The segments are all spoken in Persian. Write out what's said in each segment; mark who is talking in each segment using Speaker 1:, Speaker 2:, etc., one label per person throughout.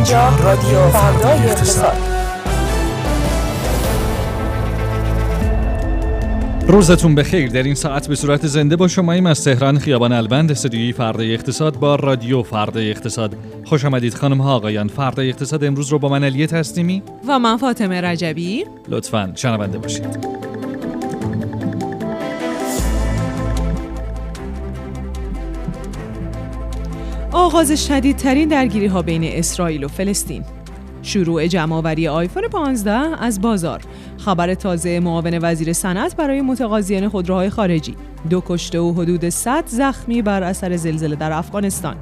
Speaker 1: اینجا رادیو فردای اقتصاد. روزتون بخیر. در این ساعت به صورت زنده با شماییم از تهران خیابان البند استودیوی فردای اقتصاد با رادیو فردای اقتصاد. خوش آمدید خانم ها آقایان. فردای اقتصاد امروز رو با من علیه تسلیمی
Speaker 2: و من فاطمه رجبی.
Speaker 1: لطفا شنونده باشید.
Speaker 2: آغاز شدیدترین درگیری ها بین اسرائیل و فلسطین. شروع جمعآوری آیفون 15 از بازار. خبر تازه معاون وزیر صنعت برای متقاضیان خودروهای خارجی. دو کشته و حدود 100 زخمی بر اثر زلزله در افغانستان.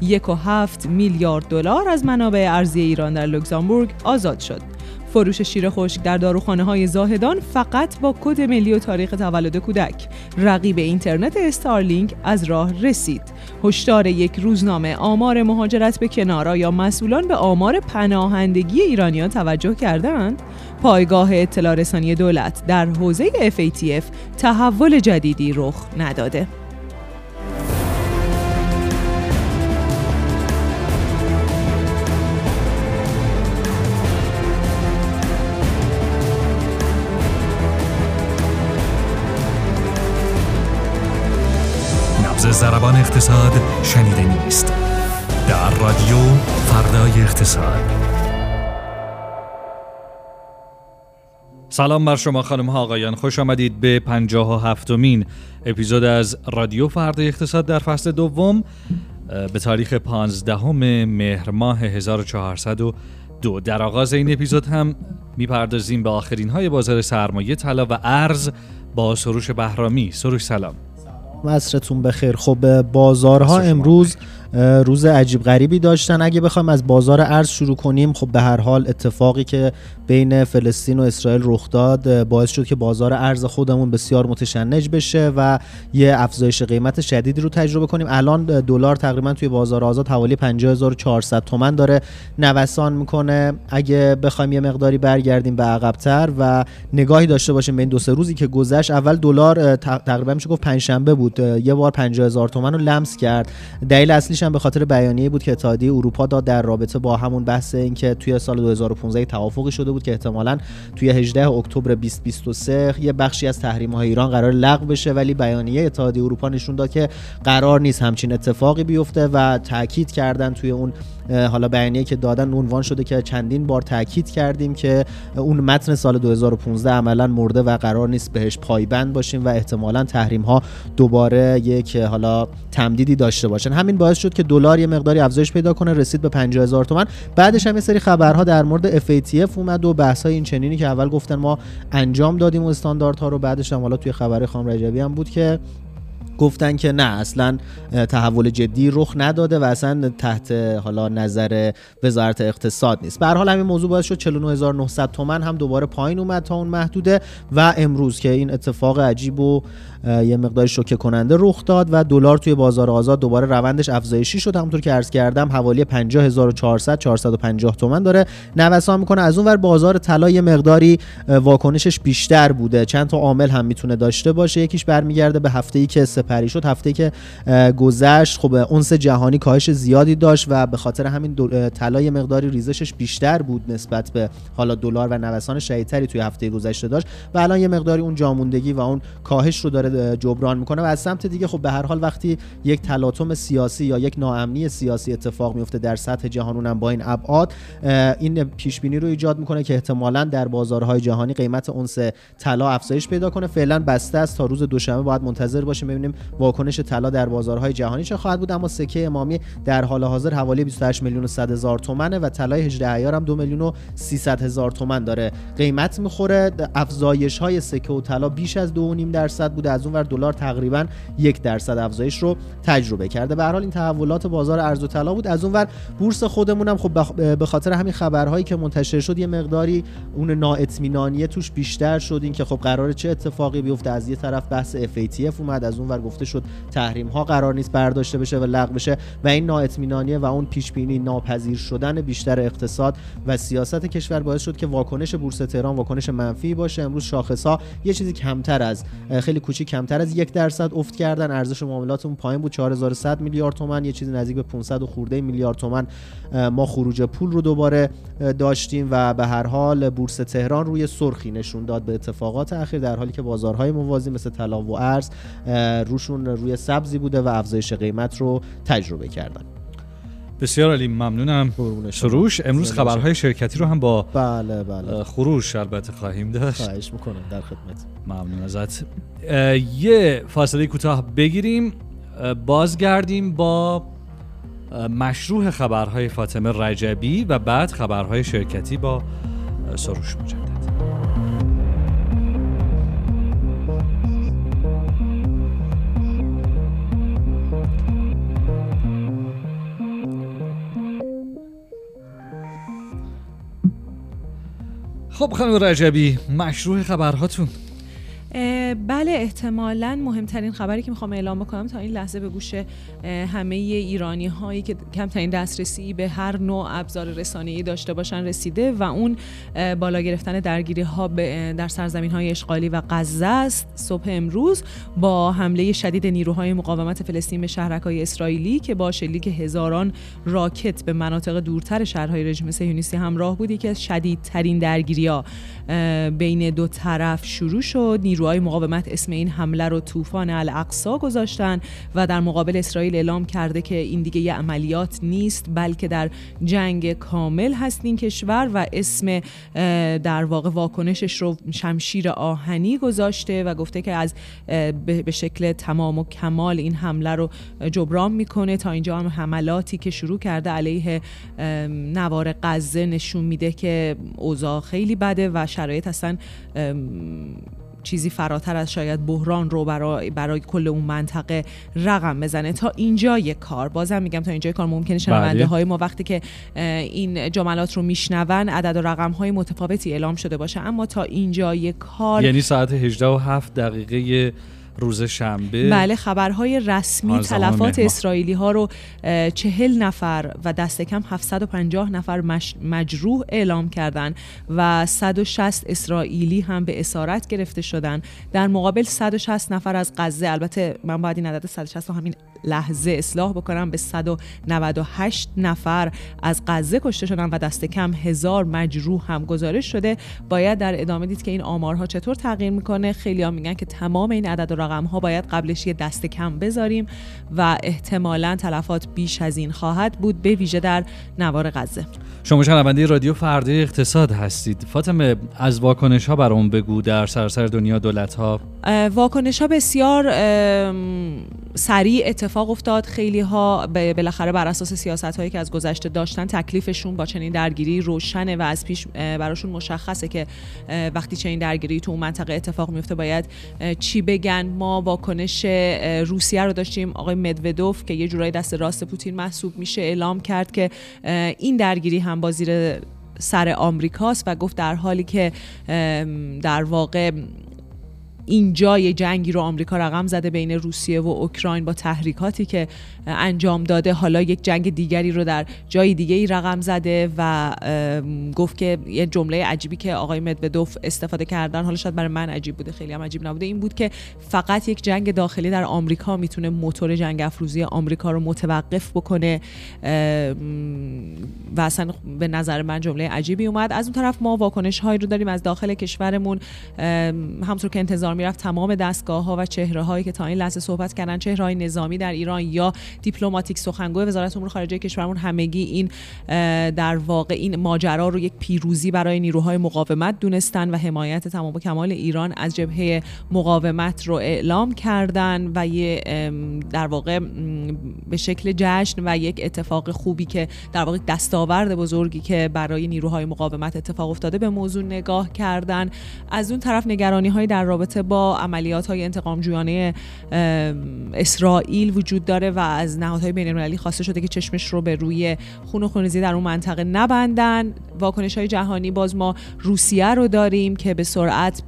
Speaker 2: یک و هفت میلیارد دلار از منابع ارزی ایران در لوکزامبورگ آزاد شد. فروش شیر خشک در داروخانه های زاهدان فقط با کد ملی و تاریخ تولد کودک. رقیب اینترنت استارلینک از راه رسید. هشدار یک روزنامه آمار مهاجرت به کنارا یا مسئولان به آمار پناهندگی ایرانیان توجه کردند؟ پایگاه اطلاع رسانی دولت در حوزه FATF تحول جدیدی رخ نداده.
Speaker 1: زربان اقتصاد شنیده نیست. در رادیو فردای اقتصاد. سلام بر شما خانم ها آقایان. خوش آمدید به پنجاه و هفتمین اپیزود از رادیو فردای اقتصاد در فصل دوم به تاریخ پانزدهم مهر ماه 1402 در آغاز این اپیزود هم می‌پردازیم به آخرین های بازار سرمایه طلا و ارز با سروش بهرامی. سروش سلام.
Speaker 3: عصرتون بخیر. خب بازارها امروز روز عجیب غریبی داشتن. اگه بخوایم از بازار ارز شروع کنیم خب به هر حال اتفاقی که بین فلسطین و اسرائیل رخ داد باعث شد که بازار ارز خودمون بسیار متشنج بشه و یه افزایش قیمت شدیدی رو تجربه کنیم. الان دلار تقریبا توی بازار آزاد حوالی 50400 تومن داره نوسان می‌کنه. اگه بخوایم یه مقداری برگردیم به عقبتر و نگاهی داشته باشیم به این دو سه روزی که گذشت. اول دلار تقریبا میشه گفت پنجشنبه بود. یه بار 50000 تومن رو لمس کرد. دلیل اصلیش هم به خاطر بیانیه بود که اتحادیه اروپا داد در رابطه با همون بحث اینکه توی سال 2015 توافقی شده بود که احتمالا توی 18 اکتبر 2023 یه بخشی از تحریم های ایران قرار لغو بشه. ولی بیانیه اتحادیه اروپا نشون داد که قرار نیست همچین اتفاقی بیفته و تاکید کردن توی اون حالا بیانیه که دادن عنوان شده که چندین بار تاکید کردیم که اون متن سال 2015 عملا مرده و قرار نیست بهش پایبند باشیم و احتمالا تحریم ها دوباره یک حالا تمدیدی داشته باشن. همین باعث شد که دلار یه مقداری افزایش پیدا کنه رسید به 50000 تومان. بعدش هم یه سری خبرها در مورد FATF اومد و بحث های این چنینی که اول گفتن ما انجام دادیم و استانداردها رو بعدش هم حالا توی خبر خام رجبی هم بود که گفتن که نه اصلا تحول جدی رخ نداده و اصلا تحت حالا نظر وزارت اقتصاد نیست. به حال همین موضوع باعث شد 49900 تومن هم دوباره پایین اومد تا اون محدوده و امروز که این اتفاق عجیب و یه مقدار شوکه کننده رخ داد و دلار توی بازار آزاد دوباره روندش افزایشی شد. همونطور که عرض کردم حوالی 50400 450 تومن داره نوسان می‌کنه. از اون ور بازار طلا یه مقداری واکنشش بیشتر بوده. چند تا عامل هم می‌تونه داشته باشه. یکیش برمیگرده به هفته ای که سپری شد هفته ای که گذشت. خب اونس جهانی کاهش زیادی داشت و به خاطر همین طلا یه مقداری ریزشش بیشتر بود نسبت به حالا دلار و نوسان شدیدتری توی هفته گذشته داشت. و الان یه مقداری اون جاموندگی و اون کاهش رو داره جبران می‌کنه و از سمت دیگه خب به هر حال وقتی یک تلاطم سیاسی یا یک ناامنی سیاسی اتفاق میفته در سطح جهان اونم با این ابعاد این پیش بینی رو ایجاد می‌کنه که احتمالا در بازارهای جهانی قیمت اونس طلا افزایش پیدا کنه. فعلا بسته است تا روز دوشنبه باید منتظر باشیم ببینیم واکنش طلا در بازارهای جهانی چه خواهد بود اما سکه امامی در حال حاضر حوالی 28 میلیون و 100 هزار تومنه و طلای 18 ایار هم 2 میلیون و 300 هزار تومن داره. قیمت می‌خوره افزایش های سکه و طلا بیش از 2.5 درصد بوده از اون ور دلار تقریبا یک درصد افزایش رو تجربه کرده. به حال این تحولات بازار ارز و طلا بود. از اون ور بورس خودمون هم خب به خاطر همین خبرهایی که منتشر شد یه مقداری اون نااطمینانیه توش بیشتر شد. این که خب قراره چه اتفاقی بیفته؟ از یه طرف بحث FATF اومد از اون ور گفته شد تحریم ها قرار نیست برداشته بشه و لغو بشه و این نااطمینانی و اون پیش بینی ناپذیر شدن بیشتر اقتصاد و سیاست کشور باعث شد که واکنش بورس تهران واکنش منفی باشه. امروز شاخص ها یه چیزی کمتر از خیلی کوچیک کمتر از یک درصد افت کردن. ارزش معاملات اون پایین بود. 4100 میلیارد تومان. یه چیزی نزدیک به 500 و خورده میلیارد تومان ما خروج پول رو دوباره داشتیم و به هر حال بورس تهران روی سرخی نشون داد به اتفاقات اخیر در حالی که بازارهای موازی مثل طلا و ارز روشون روی سبزی بوده و افزایش قیمت رو تجربه کردن.
Speaker 1: بسیار علی ممنونم. سروش امروز خبرهای شرکتی رو هم با
Speaker 3: بله بله.
Speaker 1: خروش البته خواهیم داشت.
Speaker 3: خواهش می‌کنم در خدمت.
Speaker 1: ممنون ازت. یه فاصله کوتاه بگیریم. بازگردیم با مشروع خبرهای فاطمه رجبی و بعد خبرهای شرکتی با سروش مجدد خب خانم رجبی مشروع خبرهاتون.
Speaker 2: بله احتمالا مهمترین خبری که می‌خوام اعلام بکنم تا این لحظه به گوش همه ایرانی هایی که کمترین دسترسی به هر نوع ابزار رسانه‌ای داشته باشن رسیده و اون بالا گرفتن درگیری ها در سرزمین های اشغالی و غزه است. صبح امروز با حمله شدید نیروهای مقاومت فلسطین به شهرک‌های اسرائیلی که با شلیک هزاران راکت به مناطق دورتر شهرهای رژیم صهیونیستی همراه بودی که شدیدترین درگیری ها بین دو طرف شروع شد. نیروهای مقاومت اسم این حمله رو طوفان الاقصا گذاشتن و در مقابل اسرائیل اعلام کرده که این دیگه یه عملیات نیست بلکه در جنگ کامل هست این کشور و اسم در واقع واکنشش رو شمشیر آهنی گذاشته و گفته که از به شکل تمام و کمال این حمله رو جبران می‌کنه. تا اینجا هم حملاتی که شروع کرده علیه نوار غزه نشون میده که اوضاع خیلی بده و شرایط اصلا چیزی فراتر از شاید بحران رو برای, برای کل اون منطقه رقم بزنه. تا اینجا یک کار. بازم میگم تا اینجا کار ممکنه. شنونده بله. های ما وقتی که این جملات رو میشنون عدد و رقم های متفاوتی اعلام شده باشه. اما تا اینجا یک کار
Speaker 1: یعنی ساعت 18 و 7 دقیقه روز شنبه.
Speaker 2: بله خبرهای رسمی تلفات اسرائیلی ها رو چهل نفر و دست کم 750 نفر مجروح اعلام کردن و 160 اسرائیلی هم به اسارت گرفته شدن. در مقابل 160 نفر از غزه البته من باید این عدد 160 همین لحظه اصلاح بکنم به 198 نفر. از غزه کشته شدن و دست کم هزار مجروح هم گزارش شده. باید در ادامه دید که این آمارها چطور تغییر می‌کنه. خیلی ها میگن که تمام این عدد و رقم ها باید قبلش یه دست کم بذاریم و احتمالا تلفات بیش از این خواهد بود به ویژه در نوار غزه.
Speaker 1: شما شنونده رادیو فردا اقتصاد هستید. فاطمه از واکنش ها برام بگو در سراسر دنیا دولت ها
Speaker 2: واکنش ها بسیار سریع اتفاق افتاد. خیلی ها بالاخره بر اساس سیاست هایی که از گذشته داشتن تکلیفشون با چنین درگیری روشنه و از پیش براشون مشخصه که وقتی چنین درگیری تو اون منطقه اتفاق میفته باید چی بگن؟ ما واکنش روسیه رو داشتیم. آقای مدودوف که یه جورایی دست راست پوتین محسوب میشه اعلام کرد که این درگیری هم با زیر سر آمریکاست و گفت در حالی که در واقع اینجا یه جنگی رو آمریکا رقم زده بین روسیه و اوکراین با تحریکاتی که انجام داده. حالا یک جنگ دیگری رو در جای دیگه ای رقم زده و گفت که یه جمله عجیبی که آقای مدودوف استفاده کردن حالا شاید برای من عجیب بوده خیلی هم عجیب نبوده این بود که فقط یک جنگ داخلی در آمریکا می‌تونه موتور جنگ افروزی آمریکا رو متوقف بکنه. و اصلا به نظر من جمله عجیبی اومد. از اون طرف ما واکنش هایی رو داریم از داخل کشورمون. همطور که انتظار می‌رفت. تمام دستگاه ها و چهره هایی که تا این لحظه صحبت کردن چهره های نظامی در ایران یا دیپلماتیک سخنگوی وزارت امور خارجه کشورمون همگی این در واقع این ماجرا رو یک پیروزی برای نیروهای مقاومت دونستن و حمایت تمام و کمال ایران از جبهه مقاومت رو اعلام کردن و یه در واقع به شکل جشن و یک اتفاق خوبی که در واقع دستاورد بزرگی که برای نیروهای مقاومت اتفاق افتاده به موضوع نگاه کردن. از اون طرف نگرانی های در رابطه با عملیات های انتقام جویانه اسرائیل وجود داره و از نهادهای بین المللی خواسته شده که چشمش رو به روی خون و خونریزی در اون منطقه نبندن. واکنش های جهانی باز ما روسیه رو داریم که به سرعت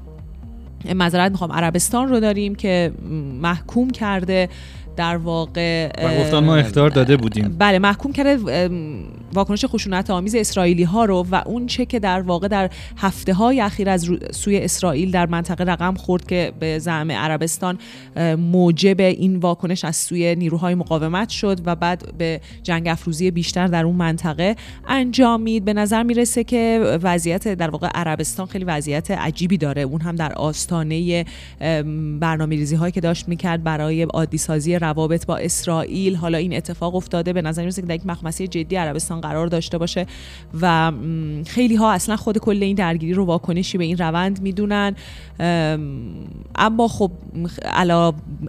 Speaker 2: معذرت می‌خوام عربستان رو داریم که محکوم کرده. در واقع
Speaker 1: گفتن ما اختار داده بودیم.
Speaker 2: بله محکوم کرده واکنش خشونت آمیز اسرائیلی ها رو و اون چه که در واقع در هفته های اخیر از سوی اسرائیل در منطقه رقم خورد که به زعم عربستان موجب این واکنش از سوی نیروهای مقاومت شد و بعد به جنگ افروزی بیشتر در اون منطقه انجامید به نظر می‌رسه که وضعیت در واقع عربستان خیلی وضعیت عجیبی داره. اون هم در آستانه برنامه ریزی هایی که داشت می‌کرد برای عادی سازی روابط با اسرائیل. حالا این اتفاق افتاده. به نظر می‌رسه که در یک مخمسه جدی عربستان قرار داشته باشه و خیلی ها اصلا خود کل این درگیری رو واکنشی به این روند می‌دونن. اما خب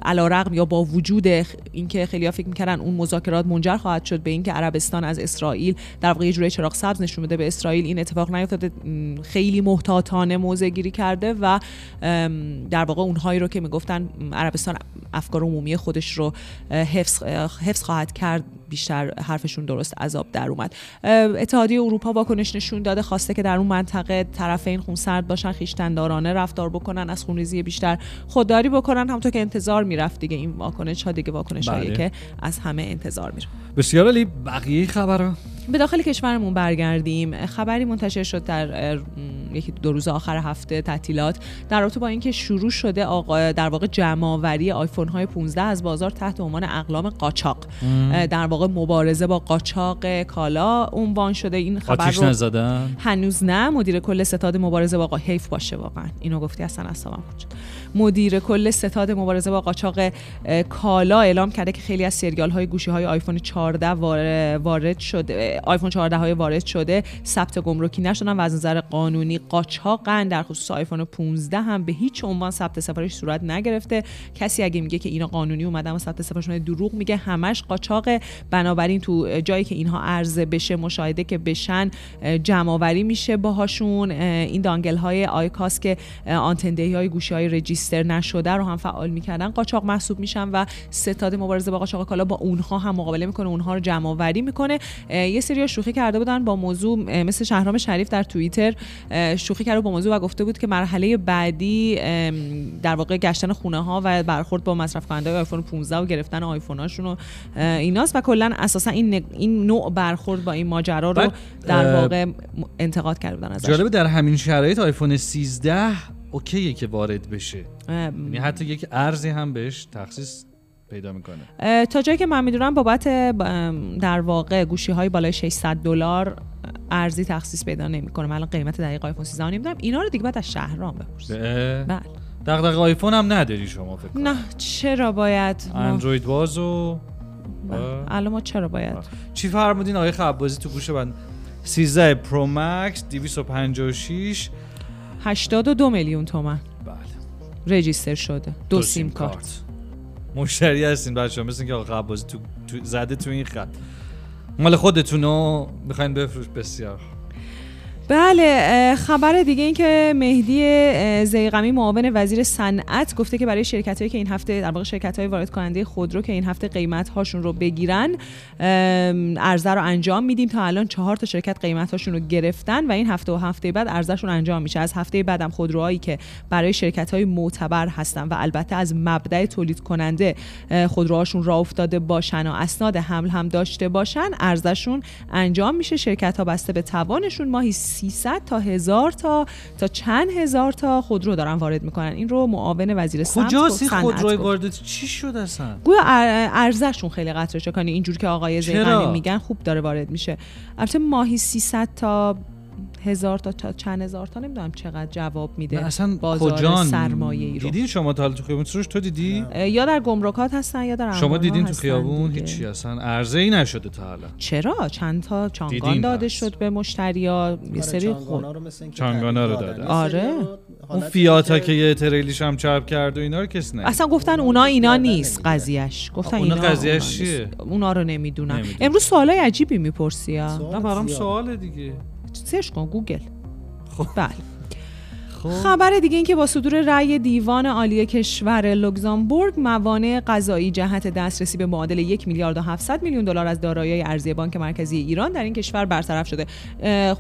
Speaker 2: علا, رقم یا با وجود اینکه خیلی ها فکر می‌کردن اون مذاکرات منجر خواهد شد به اینکه عربستان از اسرائیل در واقع یه جوری چراغ سبز نشون بده. به اسرائیل این اتفاق نیفتاده. خیلی محتاطانه موضع گیری کرده و در واقع اونهایی رو که می‌گفتن عربستان افکار عمومی خودش رو حفظ, حفظ خواهد کرد. بیشتر حرفشون درست عذاب در اومد. اتحادیه اروپا واکنش نشون داده خواسته که در اون منطقه طرفین خونسرد باشن خیشتندارانه رفتار بکنن از خونریزی بیشتر خودداری بکنن همونطور که انتظار می‌رفت دیگه این واکنش ها دیگه واکنش هایی بله. که از همه انتظار میره.
Speaker 1: بسیار علی بقیه خبر
Speaker 2: به داخل کشورمون برگردیم. خبری منتشر شد در یکی دو روز آخر هفته تعطیلات. در رابطه با اینکه شروع شده در واقع جمعآوری آیفون های 15 از بازار تحت عنوان اقلام قاچاق. در واقع مبارزه با قاچاق کالا عنوان شده. این خبر رو
Speaker 1: نزدن؟
Speaker 2: هنوز نه. مدیر کل ستاد مبارزه با حیف باشه واقعا. اینو گفتی اصلا اصلا مدیر کل ستاد مبارزه با قاچاق کالا اعلام کرده که خیلی از سریال های گوشی های آیفون 14 وارد شده آیفون 14 های وارد شده ثبت گمرکی نشدن و از نظر قانونی قاچاقن در خصوص آیفون 15 هم به هیچ عنوان ثبت سفارش صورت نگرفته. کسی اگه میگه که اینا قانونی اومدن و ثبت سفارش دروغ میگه. همش قاچاق بنابراین تو جایی که اینها عرضه بشه مشاهده که بشن جمع آوری میشه باهاشون. این دانگل های آیکاس که آنتن های گوشی های رجیستر نشده رو هم فعال می‌کردن. قاچاق محسوب میشن و ستاد مبارزه با قاچاق کالا با اونها هم مقابله می‌کنه اونها رو جمع آوری می‌کنه یه سری شوخی کرده بودن با موضوع مثل شهرام شریف در توییتر شوخی کرده با موضوع و گفته بود که مرحله بعدی در واقع گشتن خونه ها و برخورد با مصرف کننده آیفون 15 و گرفتن آیفون هاشون و ایناست. و کلا اساسا این این نوع برخورد با این ماجرا رو در واقع انتقاد کرده بودن ازش.
Speaker 1: جالبه در همین شرایط آیفون 13 اوکیه که وارد بشه. یعنی حتی یک ارزی هم بهش تخصیص پیدا می‌کنه.
Speaker 2: تا جایی که من می‌دونم بابت در واقع گوشی های بالای 600 دلار ارزی تخصیص پیدا نمی‌کنه. من قیمت دقیق آیفون 13 نمی‌دونم. اینا رو دیگه بعد از شهرام بپرسید.
Speaker 1: بله. دغدغه آیفون هم نداری شما فکر
Speaker 2: نه چرا باید؟
Speaker 1: اندروید باز و
Speaker 2: الان ما چرا باید؟
Speaker 1: چی فرمودین آقای خبازی تو گوشه بند 13 پرو مکس 256
Speaker 2: 82 میلیون تومن.
Speaker 1: بله.
Speaker 2: رجیستر شده. دو, دو سیم, کارت. کارت.
Speaker 1: مشتری هستین بچه‌ها مثل که آقا خبازی تو, تو زده تو این خط. مال خودتونو می‌خواین بفروش؟ بسیار
Speaker 2: بله خبر دیگه این که مهدی زیقمی معاون وزیر صنعت گفته که برای شرکت هایی که این هفته در واقع شرکت های وارد کننده خودرو که این هفته قیمت هاشون رو بگیرن عرضه رو انجام میدیم. تا الان چهار تا شرکت قیمت هاشون رو گرفتن و این هفته و هفته بعد عرضهشون انجام میشه. از هفته بعدم خودروهایی که برای شرکت های معتبر هستن و البته از مبدع تولید کننده خودروهاشون را افتاده باشن و اسناد حمل هم داشته باشن عرضهشون انجام میشه. شرکت ها بسته به توانشون. ماهی 300 تا هزار تا تا چند هزار تا خودرو دارن وارد می‌کنن. این رو معاون وزیر
Speaker 1: سمت کجاست این خودروی وارد چی شد اصلا؟
Speaker 2: گویا ارزششون خیلی قطره چکانی اینجور که آقای زیدانی میگن خوب داره وارد میشه. البته ماهی 300 تا هزار تا چند هزار تا نمی‌دونم چقدر جواب میده
Speaker 1: اصلا
Speaker 2: بازار سرمایه ای رو.
Speaker 1: دیدین شما تا تو خیابون تو دیدی؟
Speaker 2: یا در گمرکات هستن یا در
Speaker 1: شما دیدین تو خیابون؟ هیچی اصلا ارزه ای نشده تا حالا.
Speaker 2: چرا؟ چند تا چانگان داده شد به مشتریا یه سری خود
Speaker 1: چانگانا رو داده.
Speaker 2: آره.
Speaker 1: اون فیاتا که یه تریلیش هم چرب کرد و اینا رو کس نه
Speaker 2: اصلا گفتن اونا اینا نیست قضیهش گفتن
Speaker 1: اونا قضیهش چیه؟
Speaker 2: اونا رو نمی‌دونم. امروز سوالای عجیبی می‌پرسی
Speaker 1: نه برام سواله دیگه.
Speaker 2: سرچ کن گوگل
Speaker 1: خب
Speaker 2: بله
Speaker 1: خب.
Speaker 2: خبر دیگه این که با صدور رأی دیوان عالی کشور لوکزامبورگ موانع قضایی جهت دسترسی به معادل یک میلیارد و 700 میلیون دلار از دارایی ارزی بانک مرکزی ایران در این کشور برطرف شده.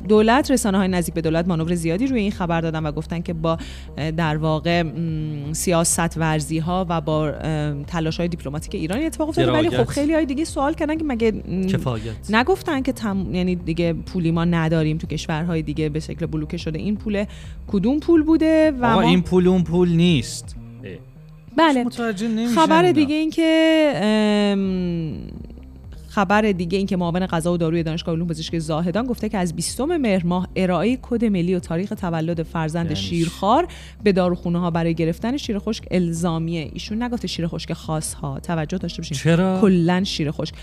Speaker 2: دولت رسانه های نزدیک به دولت مانور زیادی روی این خبر دادن و گفتن که با در واقع سیاست ورزی ها و با تلاش های دیپلماتیک ایران اتفاق افتاده. ولی خب. خیلی های دیگه سوال کردن که مگه
Speaker 1: کفایت.
Speaker 2: نگفتن که تم... یعنی دیگه پولی ما نداریم تو کشورهای دیگه به شکل بلوکه شده. این پول کدوم پول بوده و
Speaker 1: آقا
Speaker 2: ما...
Speaker 1: این پول اون پول نیست.
Speaker 2: بله. خبر. دیگه این که ام، خبر دیگه این که معاون غذا و داروی دانشگاه علوم پزشکی زاهدان گفته که از 20 مهر ماه ارائه کد ملی و تاریخ تولد فرزند
Speaker 1: یعنی
Speaker 2: شیرخوار به داروخونه ها برای گرفتن شیر خشک الزامیه. ایشون نگفته شیر خشک خاص ها توجه داشته باشین.
Speaker 1: چرا؟
Speaker 2: کلا شیر خشک.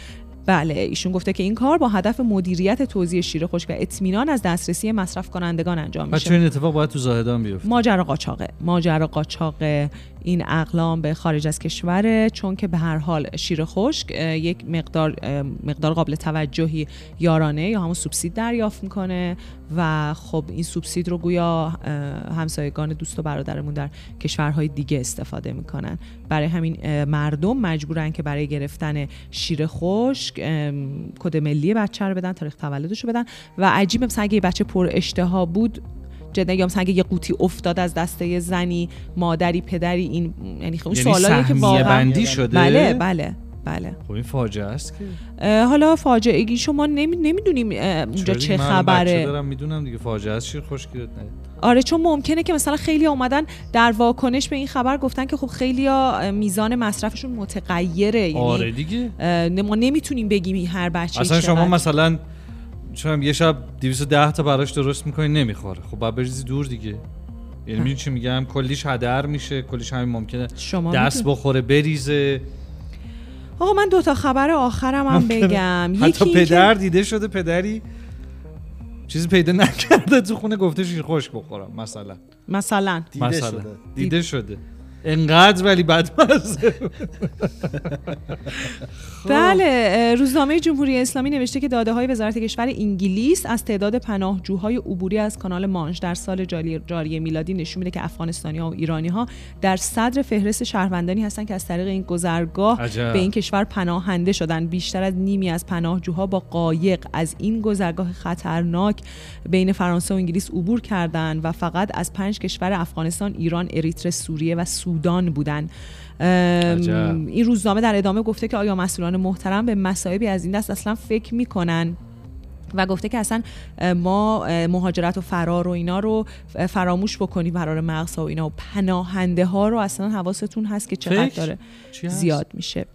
Speaker 2: بله ایشون گفته که این کار با هدف مدیریت توزیع شیر خشک و اطمینان از دسترسی مصرف کنندگان انجام میشه.
Speaker 1: این اتفاق باید تو زاهدان بیفته.
Speaker 2: ماجرا قاچاقه. ماجرا قاچاق این اقلام به خارج از کشوره چون که به هر حال شیر خشک یک مقدار مقدار قابل توجهی یارانه یا همون سوبسید دریافت می‌کنه و خب این سوبسید رو گویا همسایگان دوست و برادرمون در کشورهای دیگه استفاده می‌کنن. برای همین مردم مجبورن که برای گرفتن شیر خشک کد ملی بچه رو بدن تاریخ تولدش رو بدن. و عجیبه مثلا اگه بچه پر اشتها بود جدا یا مثلا اگه یه قوطی افتاد از دسته زنی مادری پدری این یعنی خب اون
Speaker 1: یعنی
Speaker 2: سوالایی که واقعا
Speaker 1: بندی شده؟
Speaker 2: بله بله بله.
Speaker 1: خب این فاجعه است که.
Speaker 2: حالا فاجعه شما نمی نمی‌دونیم اونجا چه؟
Speaker 1: من
Speaker 2: خبره.
Speaker 1: دارم می‌دونم دیگه فاجعه است شیر خشکیرت نه.
Speaker 2: آره چون ممکنه که مثلا خیلی اومدن در واکنش به این خبر گفتن که خب خیلی میزان مصرفشون متغیره. یعنی
Speaker 1: آره دیگه.
Speaker 2: ما نمی‌تونیم بگیم هر بچه
Speaker 1: اصلا شما. مثلا شما یه شب 210 تا براش درست می‌کنی نمی‌خوره. خب باید بریزی دور دیگه. یعنی می‌دونی چی میگم؟ کلیش هدر میشه کلیش همین ممکنه
Speaker 2: شما
Speaker 1: دست
Speaker 2: می‌دونید.
Speaker 1: بخوره بریزه.
Speaker 2: آقا من دو تا خبر آخرم هم. بگم.
Speaker 1: حتی
Speaker 2: یکی این که-
Speaker 1: پدر دیده شده پدری چیزی پیدا نکرده تو خونه گفته شیر خشک بخورم مثلا.
Speaker 2: مثلا.
Speaker 3: دیده
Speaker 1: مثلا.
Speaker 3: شده.
Speaker 1: دیده شده. انقدر ولی بدمزه
Speaker 2: بله روزنامه جمهوری اسلامی نوشته که داده های وزارت کشور انگلیس از تعداد پناهجوهای عبوری از کانال مانش در سال جاری, میلادی نشون میده که افغانستانی ها و ایرانی ها در صدر فهرست شهروندانی هستند که از طریق این گذرگاه
Speaker 1: عجب.
Speaker 2: به این کشور پناهنده شدن بیشتر از نیمی از پناهجوها با قایق از این گذرگاه خطرناک بین فرانسه و انگلیس عبور کردند و فقط از پنج کشور افغانستان، ایران، اریتره، سوریه و سودان بودند.
Speaker 1: عجب.
Speaker 2: این روزنامه در ادامه گفته که آیا مسئولان محترم به مسائبی از این دست اصلا فکر می‌کنن و گفته که اصلا ما مهاجرت و فرار و اینا رو فراموش بکنیم فرار مغزها و اینا و پناهنده ها رو اصلا حواستون هست که چقدر؟ داره؟ زیاد میشه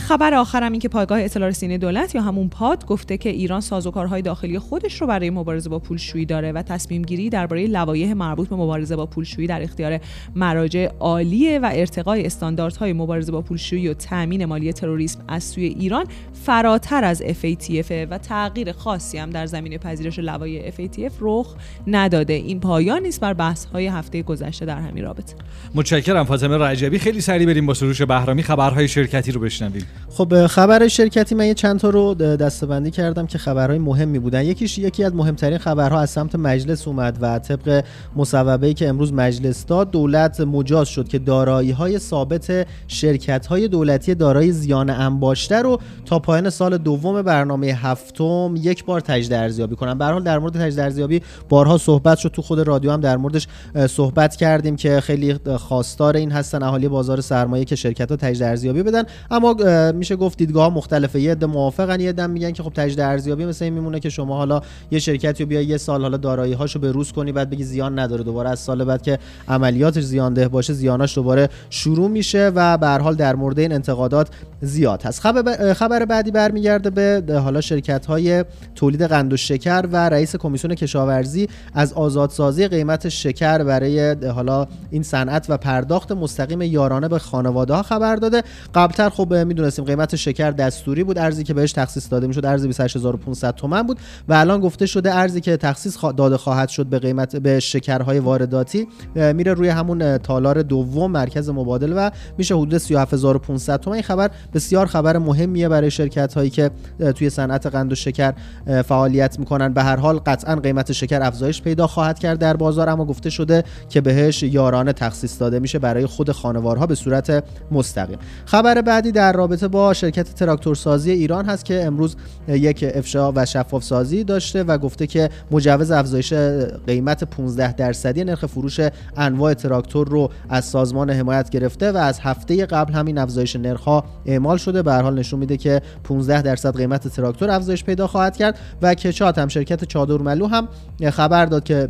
Speaker 2: خبر آخرم این که پایگاه اطلاع رسانی دولت یا همون پاد گفته که ایران سازوکارهای داخلی خودش رو برای مبارزه با پولشویی داره و تصمیم گیری درباره لوایح مربوط به مبارزه با پولشویی در اختیار مراجع عالیه و ارتقای استانداردهای مبارزه با پولشویی و تامین مالی تروریسم از سوی ایران فراتر از FATF و تغییر خاصی هم در زمینه پذیرش لوایح FATF رخ نداده. این پایان نیست بر بحث های هفته گذشته در همین رابطه.
Speaker 1: متشکرم فاطمه رجبی. خیلی سریع بریم با سروش بهرامی. خبرهای شرکتی رو بشنویم.
Speaker 3: خب خبر شرکتی من یه چند تا رو دستبندی کردم که خبرهای مهمی بودن. یکیش یکی از مهمترین خبرها از سمت مجلس اومد و طبق مصوبه‌ای که امروز مجلس داد دولت مجاز شد که دارایی های ثابت شرکت های دولتی دارای زیان انباشته رو تا پایان سال دوم برنامه هفتم یک بار تجدید ارزیابی کنن. به حال در مورد تجدید ارزیابی بارها صحبت شد. تو خود رادیو هم در موردش صحبت کردیم که خیلی خواستار این هستن اهالی بازار سرمایه که شرکت ها تجدید ارزیابی بدن. اما اه، میشه گفت دیدگاه مختلفه. یه عده موافقن یه عده میگن که خب تجدید ارزیابی مثل این میمونه که شما حالا یه شرکتی رو بیای یه سال حالا دارایی هاشو به روز کنی بعد بگی زیان نداره. دوباره از سال بعد که عملیاتش زیانده باشه زیاناش دوباره شروع میشه و به هر حال در مورد این انتقادات زیاد هست. خبر, بعدی برمیگرده به حالا شرکت های تولید قند و شکر و رئیس کمیسیون کشاورزی از آزادسازی قیمت شکر برای حالا این صنعت و پرداخت مستقیم یارانه به خانواده ها خبر داده. قبلتر خب می‌دونستیم قیمت شکر دستوری بود. ارزی که بهش تخصیص داده می‌شد ارز 28500 تومان بود. و الان گفته شده ارزی که تخصیص داده خواهد شد به قیمت به شکرهای وارداتی. میره روی همون تالار دوم مرکز مبادله و میشه حدود 37500 تومان این خبر بسیار خبر مهمیه برای شرکت هایی که توی صنعت قند و شکر فعالیت می‌کنن. به هر حال قطعا قیمت شکر افزایش پیدا خواهد کرد در بازار. اما گفته شده که بهش یارانه تخصیص داده میشه برای خود خانوارها به صورت مستقیم. خبر بعدی در رابطه با شرکت تراکتورسازی ایران هست که امروز یک افشا و شفاف سازی داشته و گفته که مجوز افزایش قیمت 15 درصدی نرخ فروش انواع تراکتور رو از سازمان حمایت گرفته و از هفته قبل همین افزایش نرخ ها اعمال شده. به حال نشون میده که 15 درصد قیمت تراکتور افزایش پیدا خواهد کرد و کچات هم شرکت چادرملو هم خبر داد که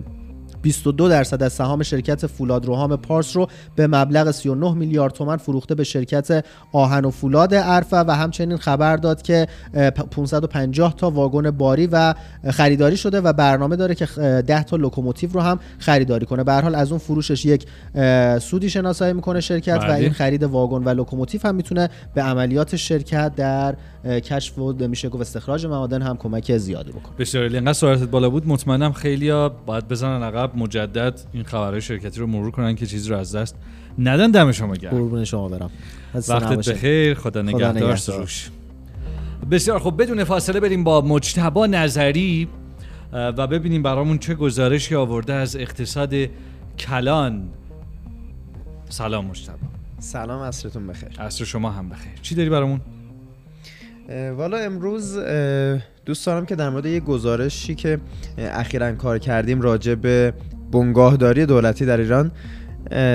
Speaker 3: 22 درصد از سهام شرکت فولاد روهام پارس رو به مبلغ 39 میلیارد تومن فروخته به شرکت آهن و فولاد عرفه و همچنین خبر داد که 550 تا واگن باری و خریداری شده و برنامه داره که 10 تا لوکوموتیو رو هم خریداری کنه. به هر حال از اون فروشش یک سودی شناسایی می‌کنه شرکت بله. و این خرید واگن و لوکوموتیو هم می‌تونه به عملیات شرکت در کشف و میشه گفت استخراج معادن هم کمک زیادی بکنه.
Speaker 1: بسیار انقدر سرعتت بالا بود. مطمئنم خیلیا باید بزنن عقب. مجدد این خبرهای شرکتی رو مرور کنن که چیزی رو از دست ندن. دم شما گرم.
Speaker 3: قربون شما برم.
Speaker 1: وقتت بخیر. خدا نگهدار. سروش. بسیار خب بدون فاصله بریم با مجتبا نظری و ببینیم برامون چه گزارشی آورده از اقتصاد کلان. سلام مجتبا
Speaker 4: سلام عصرتون بخیر.
Speaker 1: عصر شما هم بخیر. چی داری برامون؟
Speaker 4: والا امروز دوست دارم که در مورد یه گزارشی که اخیرا کار کردیم راجع به بنگاهداری دولتی در ایران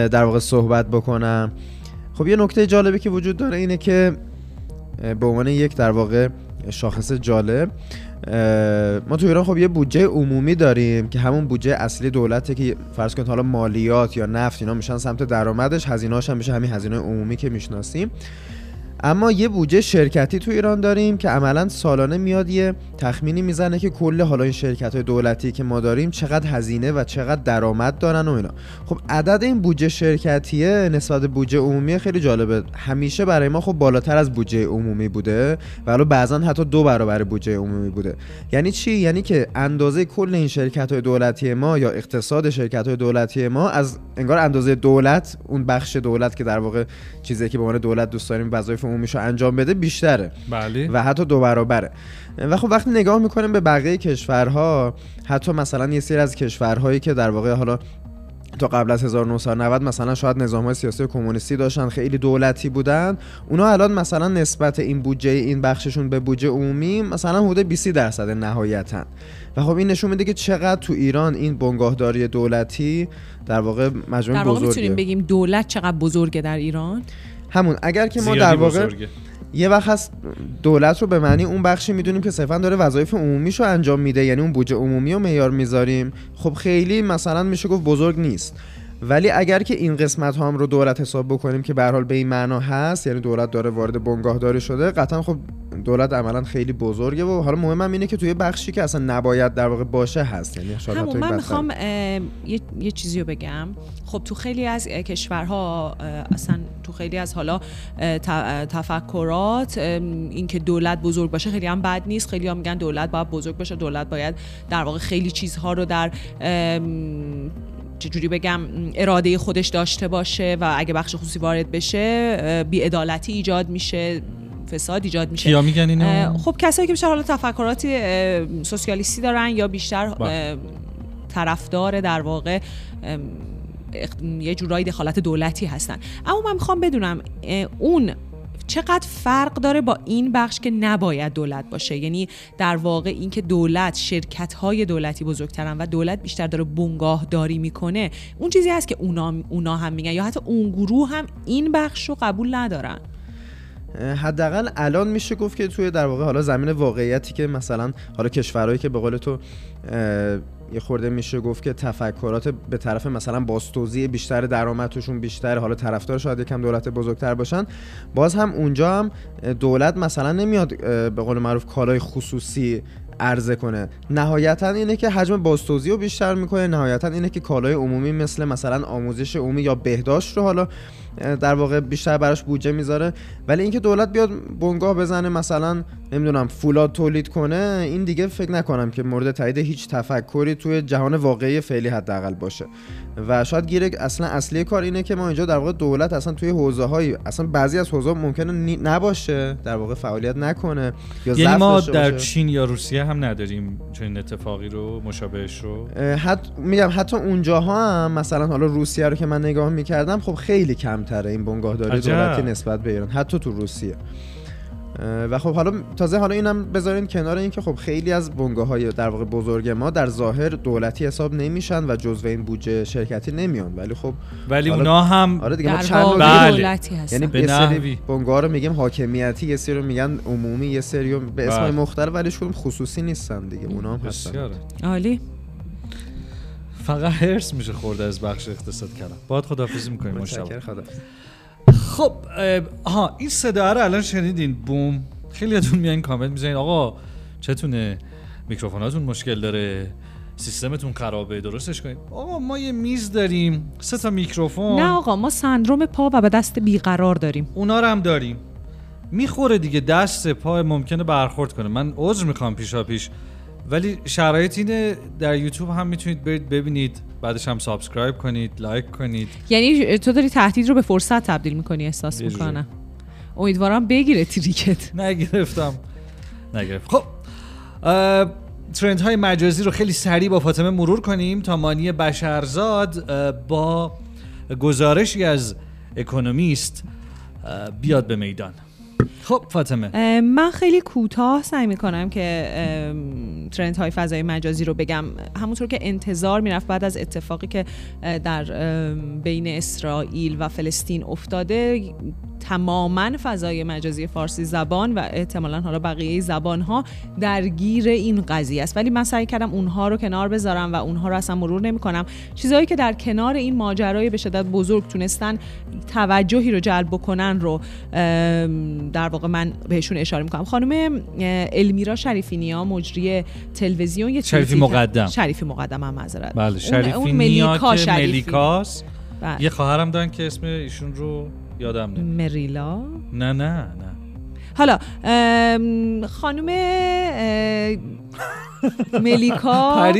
Speaker 4: در واقع صحبت بکنم. خب یه نکته جالبی که وجود داره اینه که به عنوان یک در واقع شاخص جالب ما تو ایران خب یه بودجه عمومی داریم که همون بودجه اصلی دولته که فرض کنید حالا مالیات یا نفت اینا میشن سمت درآمدش هزینه‌هاش هم میشه همین هزینه عمومی که می‌شناسیم. اما یه بودجه شرکتی تو ایران داریم که عملا سالانه میاد یه تخمینی می‌زنه که کل حالا این شرکت های دولتی که ما داریم چقدر هزینه و چقدر درآمد دارن و اینا. خب عدد این بودجه شرکتیه نسبت بودجه عمومی خیلی جالبه. همیشه برای ما خب بالاتر از بودجه عمومی بوده و حالا بعضا حتی دو برابر بودجه عمومی بوده. یعنی چی؟ یعنی که اندازه کل این شرکت های دولتی ما یا اقتصاد شرکت های دولتی ما از انگار اندازه دولت اون بخش دولت که در واقع چیزی که به عنوان دولت دوست داریم وظایف عمومیش رو انجام بده بیشتره.
Speaker 1: بله.
Speaker 4: و حتی دو برابره. و خب وقتی نگاه می‌کنیم به بقیه کشورها حتی مثلا یه سری از کشورهایی که در واقع حالا تا قبل از 1990 مثلا شاید نظام های سیاسی کمونیستی داشتن خیلی دولتی بودن اونا الان مثلا نسبت این بودجه این بخششون به بودجه عمومی مثلا حدود 20 درصد نهایتا. و خب این نشون میده که چقدر تو ایران این بنگاهداری دولتی در واقع مجموعه بزرگه در واقع می‌تونیم
Speaker 2: بگیم دولت چقدر بزرگه در ایران؟
Speaker 4: همون اگر که ما در واقع یه وقت هست دولت رو به معنی اون بخشی می‌دونیم که صرفا داره وظایف عمومیشو انجام میده یعنی اون بودجه عمومی رو معیار می‌ذاریم. خب خیلی مثلا میشه گفت بزرگ نیست. ولی اگر که این قسمت هم رو دولت حساب بکنیم که به حال به این معنا هست یعنی دولت داره وارد بنگاهداری شده قطعا خب دولت عملا خیلی بزرگه و حالا مهمم اینه که توی بخشی که اصلا نباید در واقع باشه هست. یعنی
Speaker 2: همون من می‌خوام یه،, یه چیزی رو بگم. خب تو خیلی از کشورها اصلا تو خیلی از حالا تفکرات اینکه دولت بزرگ باشه خیلی هم بد نیست. خیلی هم میگن دولت باید بزرگ باشه دولت باید در واقع خیلی چیزها رو در چجوری بگم اراده خودش داشته باشه و اگه بخش خصوصی وارد بشه بیعدالتی ایجاد میشه فساد ایجاد میشه.
Speaker 1: کیا میگن اینو؟
Speaker 2: خب کسایی که بیشتر حالا تفکراتی سوسیالیستی دارن یا بیشتر بله. طرفدار در واقع یه جورایی دخالت دولتی هستن. اما من می‌خوام بدونم اون چقدر فرق داره با این بخش که نباید دولت باشه؟ یعنی در واقع اینکه دولت شرکت های دولتی بزرگترن و دولت بیشتر داره بنگاه داری می‌کنه اون چیزی هست که اونا, اونا هم میگن یا حتی اون گروه هم این بخش رو قبول ندارن؟
Speaker 4: حداقل الان میشه گفت که توی در واقع حالا زمین واقعیتی که مثلا حالا کشورهایی که به قول تو یه خورده میشه گفت که تفکرات به طرف مثلا بازتوزیع بیشتر درآمدشون بیشتر حالا طرفدار شاید یکم دولت بزرگتر باشن. باز هم اونجا هم دولت مثلا نمیاد به قول معروف کالای خصوصی عرضه کنه. نهایتا اینه که حجم بازتوزیع رو بیشتر می‌کنه نهایتا اینه که کالای عمومی مثل مثلا آموزش عمومی یا بهداشت رو حالا در واقع بیشتر براش بودجه می‌ذاره. ولی اینکه دولت بیاد بنگاه بزنه مثلا نمی‌دونم فولاد تولید کنه این دیگه فکر نکنم که مورد تایید هیچ تفکری توی جهان واقعی فعلی حداقل باشه. و شاید گیره اصلا اصلی کار اینه که ما اینجا در واقع دولت اصلا توی حوزه های اصلا بعضی از حوزه ممکنه نباشه در واقع فعالیت نکنه
Speaker 1: یا یعنی ما در چین یا روسیه هم نداریم چنین اتفاقی رو مشابهش رو؟
Speaker 4: حت میگم حتی اونجاها هم مثلا حالا روسیه رو که من نگاه می‌کردم خب خیلی کمتره. این بنگاهداری دولتی نسبت به ایران. حتی تو روسیه. و خب حالا تازه حالا اینم بذارین کنار اینکه خب خیلی از بنگاه های در واقع بزرگ ما در ظاهر دولتی حساب نمیشن و جزو این بودجه شرکتی نمیان. ولی خب
Speaker 1: ولی اونا هم
Speaker 2: آره دیگه ما چند بله. دولتی هستن.
Speaker 4: یعنی به سری بنگاه رو میگیم حاکمیتی یه سری رو میگن عمومی یه سری به اسم بله. مختلف ولی شون خصوصی نیستن دیگه. اونا هم هستن.
Speaker 2: عالی.
Speaker 1: فقط هرس میشه خورده از بخش اقتصاد کردن. باید خدافظی می‌کنیم مشتاق خب ها این صدا رو الان شنیدین؟ بوم. خیلیاتون میان کامنت می‌زنین. آقا چتونه؟ میکروفوناتون مشکل داره. سیستمتون خرابه. درستش کنید. آقا ما یه میز داریم. سه تا میکروفون.
Speaker 2: نه آقا ما سندروم پا و به دست بیقرار داریم.
Speaker 1: اونا رو هم داریم. می‌خوره دیگه. دست پا ممکنه برخورد کنه. من عذر می‌خوام پیشا پیش ولی شرایط اینه در یوتیوب هم می‌تونید برید ببینید بعدش هم subscribe کنید لایک کنید.
Speaker 2: یعنی تو داری تهدید رو به فرصت تبدیل می‌کنی احساس می‌کنم. امیدوارم بگیره تریکت.
Speaker 1: نگرفتم. نگرفت خب ترند های مجازی رو خیلی سریع با فاطمه مرور کنیم تا مانی بشرزاد با گزارشی از اکونومیست بیاد به میدان. خب فاطمه.
Speaker 2: من خیلی کوتاه سعی می‌کنم که ترند های فضای مجازی رو بگم. همونطور که انتظار می‌رفت بعد از اتفاقی که در بین اسرائیل و فلسطین افتاده تماما فضای مجازی فارسی زبان و احتمالا حالا بقیه زبان ها درگیر این قضیه است. ولی من سعی کردم اونها رو کنار بذارم و اونها رو اصلا مرور نمی کنم چیزهایی که در کنار این ماجرای به شدت بزرگ تونستن توجهی رو جلب بکنن رو در واقع من بهشون اشاره می‌کنم. خانم المیرا شریفی نیا مجری تلویزیون یه
Speaker 1: شریفی مقدم.
Speaker 2: شریفی مقدم هم معذرت.
Speaker 1: بله شریفی اون, ملیکا ملیکاس بله. یه خواهرم دارن که اسم ایشون رو یادم نه
Speaker 2: مریلا؟
Speaker 1: نه نه نه.
Speaker 2: حالا خانم ملیکا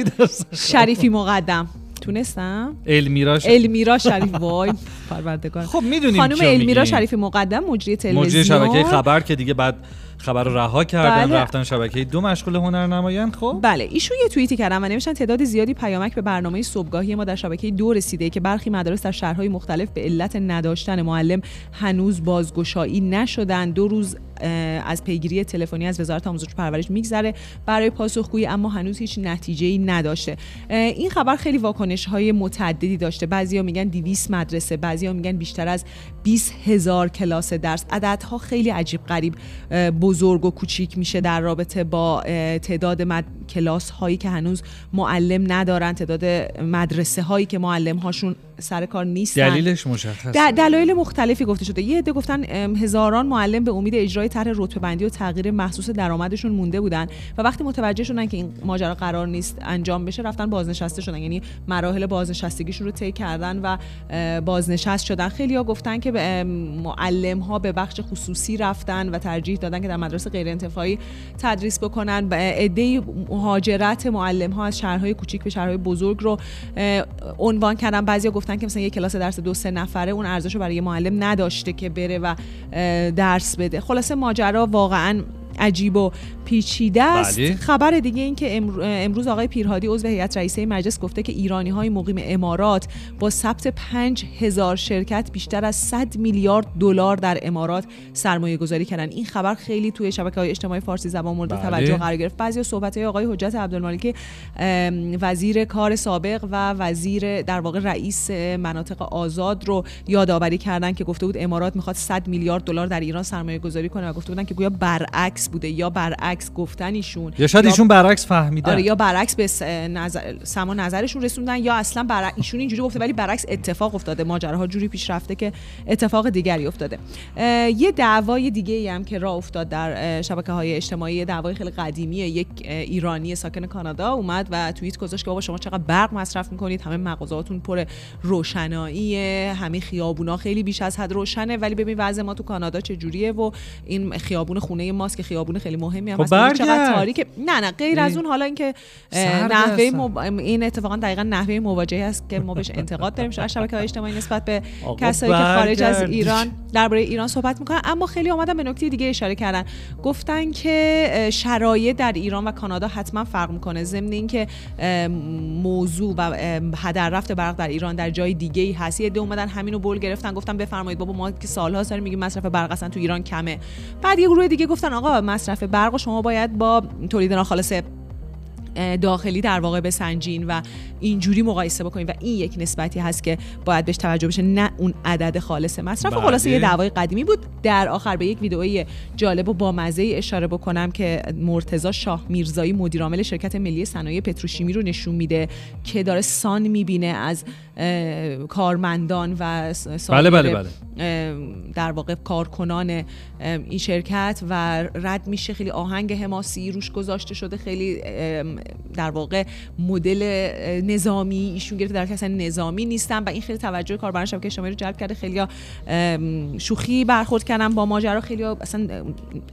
Speaker 2: شریفی مقدم. تونستم؟
Speaker 1: المیرا
Speaker 2: المیرا شریف وای پروردگار.
Speaker 1: خب می‌دونیم
Speaker 2: خانم المیرا شریف مقدم مجری تلویزیون.
Speaker 1: مجری شبکه خبر که دیگه بعد خبر رو رها کردن بله. رفتن شبکه دو مشغول هنرنمایان خب؟
Speaker 2: بله ایشون یه توییتی کردن و نوشتن تعداد زیادی پیامک به برنامه صبحگاهی ما در شبکه دو رسیده که برخی مدارس در شهرهای مختلف به علت نداشتن معلم هنوز بازگشایی نشدن. دو روز از پیگیری تلفنی از وزارت آموزش و پرورش میگذره برای پاسخگویی اما هنوز هیچ نتیجه ای نداشته این خبر خیلی واکنش های متعددی داشته. بعضیا میگن 200 مدرسه بعضیا میگن بیشتر از 20 هزار کلاس درس. عددها خیلی عجیب غریب بزرگ و کوچیک میشه در رابطه با تعداد مد... کلاس هایی که هنوز معلم ندارن تعداد مدرسه هایی که معلم هاشون سر کار نیستن.
Speaker 1: دلیلش مشخص
Speaker 2: دلایل مختلفی گفته شده. یه عده گفتن هزاران معلم به امید اجرای طرح رتبه بندی و تغییر محسوس درآمدشون مونده بودن و وقتی متوجه شدن که این ماجرا قرار نیست انجام بشه رفتن بازنشسته شدن. یعنی مراحل بازنشستگیشون رو طی کردن و بازنشست شدن. خیلی‌ها گفتن که معلم ها به بخش خصوصی رفتن و ترجیح دادن که در مدرسه غیر انتفاعی تدریس بکنن و عده مهاجرت معلم ها از شهرهای کوچیک به شهرهای بزرگ رو عنوان کردن. بعضیا گفتن که مثلا یه کلاس درس دو سه نفره اون ارزش رو برای معلم نداشته که بره و درس بده. خلاصه ماجرا واقعا عجیب و پیچیده است بله. خبر دیگه این که امروز آقای پیرهادی عضو هیئت رئیسه مجلس گفته که ایرانی های مقیم امارات با ثبت 5000 شرکت بیشتر از 100 میلیارد دلار در امارات سرمایه گذاری کردن این خبر خیلی توی شبکه های اجتماعی فارسی زبان مورد بله. توجه قرار گرفت بعضی صحبت های آقای حجت عبدالمالک وزیر کار سابق و وزیر در واقع رئیس مناطق آزاد رو یادآوری کردن که گفته بود امارات می‌خواد 100 میلیارد دلار در ایران سرمایه گذاری کنه و گفته بودن که گویا برعکس برعکس بوده یا برعکس گفتن ایشون
Speaker 1: یا شاید ایشون برعکس فهمیدن.
Speaker 2: آره یا برعکس به نظر سما نظرشون رسوندن یا اصلا برعکس ایشون اینجوری گفته ولی برعکس اتفاق افتاده. ماجراها جوری پیش رفته که اتفاق دیگری افتاده. یه دعوای دیگه ای هم که راه افتاد در شبکه های اجتماعی دعوای خیلی قدیمیه. یک ایرانی ساکن کانادا اومد و توییت گذاشت که بابا شما چقدر برق مصرف می‌کنید؟ همه مغازهاتون پر روشناییه همه خیابونا خیلی بیش از حد روشنه. ولی ببین وضع ما تو کانادا چه جوریه و این خیابون خونه ماست که خیابون خیلی مهمی هم
Speaker 1: خب
Speaker 2: هست. ببین چقدر. تاریکه نه نه غیر از اون حالا اینکه نحوه. مب... این اتفاقا دقیقا نحوه مواجهه است که ما بهش انتقاد داریم. از شبکه های اجتماعی نسبت به کسایی که خارج از. ایران درباره ایران صحبت می‌کنن. اما خیلی آمدن به نکته دیگه اشاره کردن. گفتن که شرایط در ایران و کانادا حتما فرق می‌کنه. ضمن اینکه موضوع و هدر رفت برق در ایران در جای دیگه ای هست. یه اومدن همینو بول گرفتن. گفتن بفرمایید بابا ما که سالها داریم میگیم مصرف برق اصلا تو ایران کمه. بعد یه گروه دیگه گفتن آقا مصرف برق رو شما باید با تولید ناخالص داخلی در واقع بسنجین و اینجوری مقایسه بکنین و این یک نسبتی هست که باید بهش توجه بشه نه اون عدد خالص مصرف
Speaker 1: بله.
Speaker 2: خلاصه یه دعوای قدیمی بود در آخر به یک ویدئوی جالب و با مزه اشاره بکنم که مرتضی شاه میرزایی مدیر عامل شرکت ملی صنایع پتروشیمی رو نشون میده که داره سان می‌بینه از کارمندان و
Speaker 1: بله، بله.
Speaker 2: اه، در واقع کارکنان این شرکت و رد میشه خیلی آهنگ حماسی روش گذاشته شده خیلی در واقع مدل نظامی ایشون گرفته در اصلا نظامی نیستن و این خیلی توجه کاربران شبکه اجتماعی رو جلب کرده. خیلی شوخی برخورد کردن با ماجرا. خیلی اصلا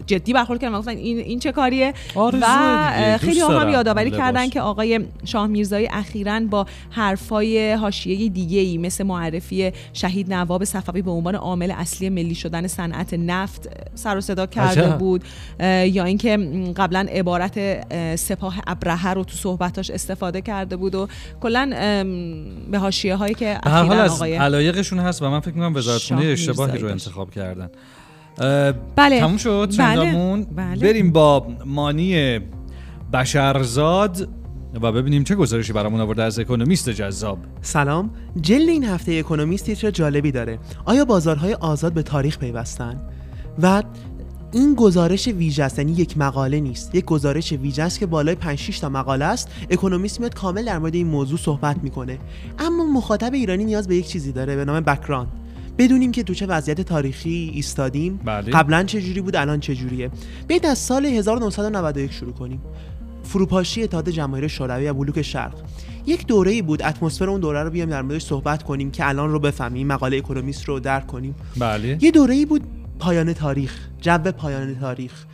Speaker 2: جدی برخورد کردن. گفتن این این چه کاریه؟ و خیلی هم
Speaker 1: دارم
Speaker 2: یادآوری. کردن که آقای شاه میرزایی اخیرا با حرفای حاشیه‌ای دیگه ای مثل معرفی شهید نواب صفوی به عنوان عامل اصلی ملی شدن صنعت نفت سر و صدا کرده
Speaker 1: عجب.
Speaker 2: بود. یا اینکه قبلا عبارت اه، سپاه ابرهه رو تو صحبتاش استفاده کرده بود و کلا به حاشیه هایی که
Speaker 1: هر حال
Speaker 2: اخیرا
Speaker 1: از
Speaker 2: آقای
Speaker 1: علایقشون هست و من فکر می‌کنم وزارت
Speaker 2: شاه
Speaker 1: خونه اشتباهی رو. انتخاب کردن
Speaker 2: بله.
Speaker 1: تموم شد
Speaker 2: بله.
Speaker 1: چندامون
Speaker 2: بله.
Speaker 1: بریم با مانی بشرزاد و ببینیم چه گزارشی برامون آورده از اکونومیست جذاب
Speaker 5: سلام جلد این هفته اکونومیست تیتر جالبی داره آیا بازارهای آزاد به تاریخ پیوستن و این گزارش ویژه است یعنی یک مقاله نیست. یک گزارش ویژه است که بالای 5 6 تا مقاله است. اکونومیست میاد کامل در مورد این موضوع صحبت می‌کنه. اما مخاطب ایرانی نیاز به یک چیزی داره به نام بک‌گراند بدونیم که تو چه وضعیت تاریخی ایستادیم.
Speaker 1: بله.
Speaker 5: قبلا چه جوری بود الان چه جوریه. بیاید از سال 1991 شروع کنیم. فروپاشی اتحاد جماهیر شوروی و بلوک شرق. یک دوره ای بود اتمسفر اون دوره رو بیایم در موردش صحبت کنیم که الان رو بفهمیم مقاله اکونومیست رو درک کنیم.
Speaker 1: بله.
Speaker 5: یه دوره ای بود پایان تاریخ جو پایان تاریخ.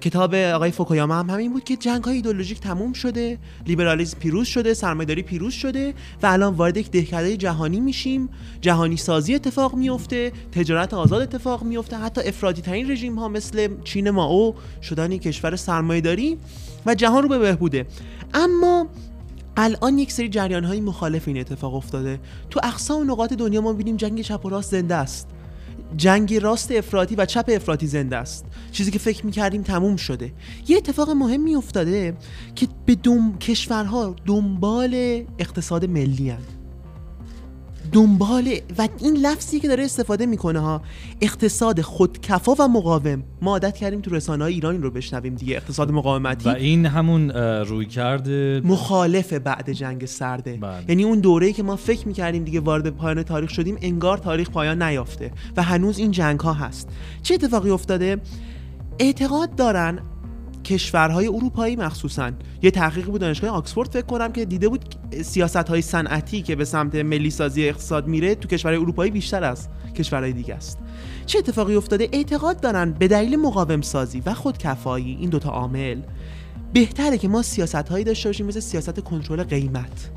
Speaker 5: کتاب آقای فوکویاما هم همین بود که جنگ های ایدولوژیک تموم شده لیبرالیسم پیروز شده سرمایه‌داری پیروز شده و الان وارد یک دهکده جهانی میشیم. جهانی سازی اتفاق میفته تجارت آزاد اتفاق میفته حتی افرادی ترین رژیم ها مثل چین ماو شدن یک کشور سرمایه‌داری و جهان رو به بهبوده. اما الان یک سری جریان های مخالف این اتفاق افتاده. تو اقصا و نقاط دنیا ما بینیم جنگ چپ و راست زنده است. جنگ راست افراطی و چپ افراطی زنده است چیزی که فکر می‌کردیم تموم شده یه اتفاق مهمی افتاده که به دم... کشورها دنبال اقتصاد ملی هن. دنبال و این لفظی که داره استفاده می‌کنه ها اقتصاد خودکفا و مقاوم. ما عادت کردیم تو رسانه های ایران این رو بشنویم دیگه اقتصاد مقاومتی.
Speaker 1: و این همون روی کرده.
Speaker 5: مخالف بعد جنگ سرده.
Speaker 1: بله.
Speaker 5: یعنی اون دوره‌ای که ما فکر می‌کردیم دیگه وارد پایان تاریخ شدیم انگار تاریخ پایان نیافته و هنوز این جنگ ها هست. چه اتفاقی افتاده؟ اعتقاد دارن کشورهای اروپایی مخصوصا. یه تحقیقی بود دانشگاه آکسفورد فکر کنم که دیده بود سیاست های صنعتی که به سمت ملی سازی اقتصاد میره تو کشورهای اروپایی بیشتر از کشورهای دیگه است. چه اتفاقی افتاده؟ اعتقاد دارن به دلیل مقاوم سازی و خودکفایی این دوتا عامل بهتره که ما سیاست هایی داشته باشیم مثل سیاست کنترل قیمت.